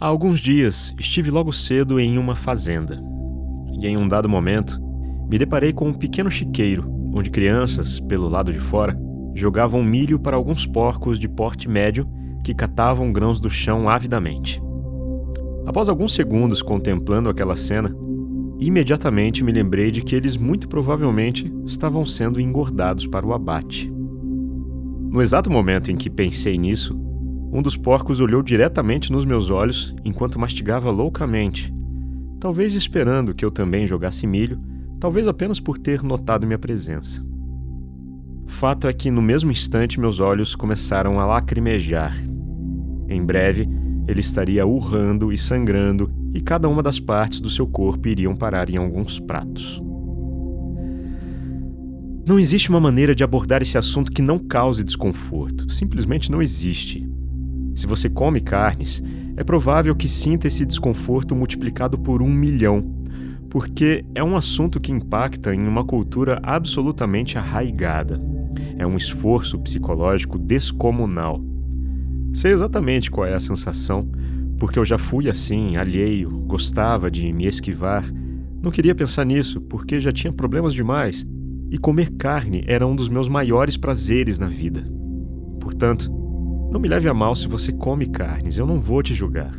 Há alguns dias estive logo cedo em uma fazenda e, em um dado momento, me deparei com um pequeno chiqueiro onde crianças, pelo lado de fora, jogavam milho para alguns porcos de porte médio que catavam grãos do chão avidamente. Após alguns segundos contemplando aquela cena, imediatamente me lembrei de que eles muito provavelmente estavam sendo engordados para o abate. No exato momento em que pensei nisso, um dos porcos olhou diretamente nos meus olhos enquanto mastigava loucamente, talvez esperando que eu também jogasse milho, talvez apenas por ter notado minha presença. Fato é que no mesmo instante meus olhos começaram a lacrimejar. Em breve, ele estaria urrando e sangrando, e cada uma das partes do seu corpo iriam parar em alguns pratos. Não existe uma maneira de abordar esse assunto que não cause desconforto. Simplesmente não existe. Se você come carnes, é provável que sinta esse desconforto multiplicado por um milhão, porque é um assunto que impacta em uma cultura absolutamente arraigada. É um esforço psicológico descomunal. Sei exatamente qual é a sensação, porque eu já fui assim, alheio, gostava de me esquivar. Não queria pensar nisso, porque já tinha problemas demais, e comer carne era um dos meus maiores prazeres na vida. Portanto, não me leve a mal se você come carnes, eu não vou te julgar.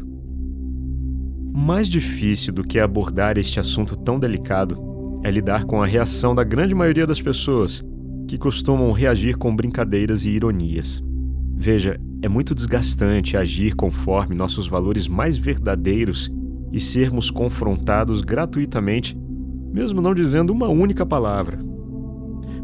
Mais difícil do que abordar este assunto tão delicado é lidar com a reação da grande maioria das pessoas, que costumam reagir com brincadeiras e ironias. Veja, é muito desgastante agir conforme nossos valores mais verdadeiros e sermos confrontados gratuitamente, mesmo não dizendo uma única palavra.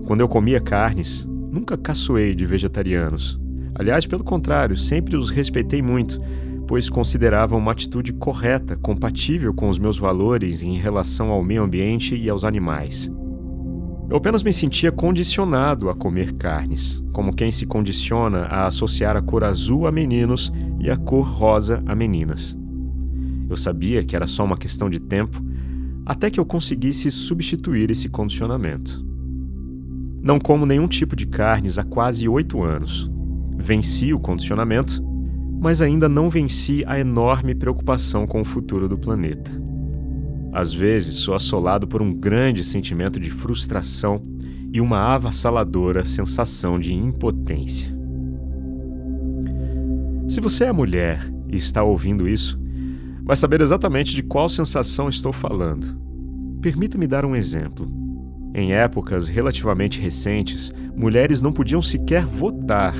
Quando eu comia carnes, nunca caçoei de vegetarianos, Aliás, pelo contrário, sempre os respeitei muito, pois considerava uma atitude correta, compatível com os meus valores em relação ao meio ambiente e aos animais. Eu apenas me sentia condicionado a comer carnes, como quem se condiciona a associar a cor azul a meninos e a cor rosa a meninas. Eu sabia que era só uma questão de tempo até que eu conseguisse substituir esse condicionamento. Não como nenhum tipo de carnes há quase oito anos, Venci o condicionamento, mas ainda não venci a enorme preocupação com o futuro do planeta. Às vezes sou assolado por um grande sentimento de frustração e uma avassaladora sensação de impotência. Se você é mulher e está ouvindo isso, vai saber exatamente de qual sensação estou falando. Permita-me dar um exemplo. Em épocas relativamente recentes, mulheres não podiam sequer votar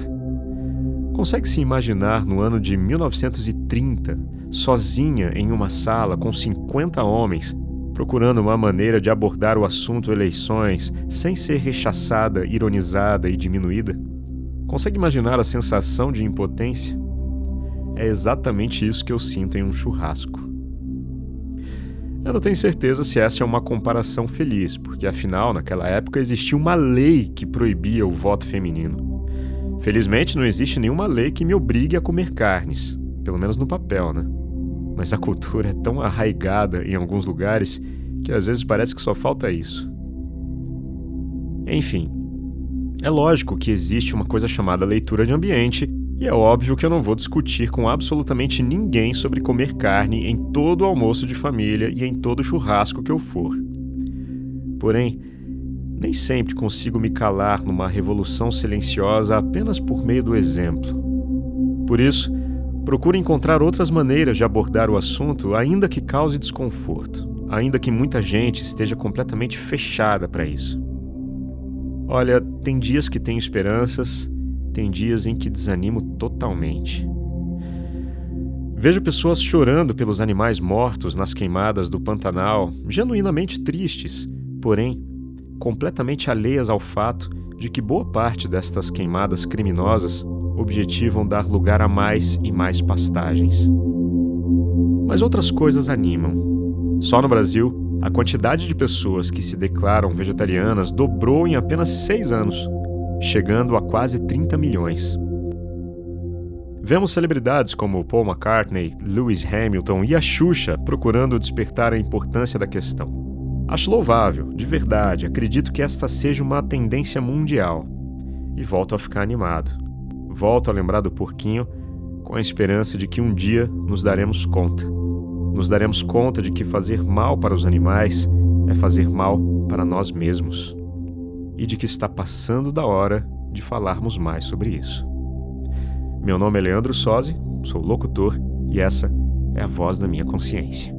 Consegue se imaginar no ano de 1930, sozinha em uma sala com 50 homens, procurando uma maneira de abordar o assunto eleições sem ser rechaçada, ironizada e diminuída? Consegue imaginar a sensação de impotência? É exatamente isso que eu sinto em um churrasco. Eu não tenho certeza se essa é uma comparação feliz, porque afinal, naquela época existia uma lei que proibia o voto feminino. Felizmente, não existe nenhuma lei que me obrigue a comer carnes, pelo menos no papel, né? Mas a cultura é tão arraigada em alguns lugares que às vezes parece que só falta isso. Enfim, é lógico que existe uma coisa chamada leitura de ambiente, e é óbvio que eu não vou discutir com absolutamente ninguém sobre comer carne em todo almoço de família e em todo churrasco que eu for. Porém, nem sempre consigo me calar numa revolução silenciosa apenas por meio do exemplo. Por isso, procuro encontrar outras maneiras de abordar o assunto, ainda que cause desconforto, ainda que muita gente esteja completamente fechada para isso. Olha, tem dias que tenho esperanças, tem dias em que desanimo totalmente. Vejo pessoas chorando pelos animais mortos nas queimadas do Pantanal, genuinamente tristes, porém completamente alheias ao fato de que boa parte destas queimadas criminosas objetivam dar lugar a mais e mais pastagens. Mas outras coisas animam. Só no Brasil, a quantidade de pessoas que se declaram vegetarianas dobrou em apenas seis anos, chegando a quase 30 milhões. Vemos celebridades como Paul McCartney, Lewis Hamilton e a Xuxa procurando despertar a importância da questão. Acho louvável, de verdade, acredito que esta seja uma tendência mundial. E volto a ficar animado. Volto a lembrar do porquinho, com a esperança de que um dia nos daremos conta. Nos daremos conta de que fazer mal para os animais é fazer mal para nós mesmos e de que está passando da hora de falarmos mais sobre isso. Meu nome é Leandro Sozzi, sou locutor e essa é a voz da minha consciência.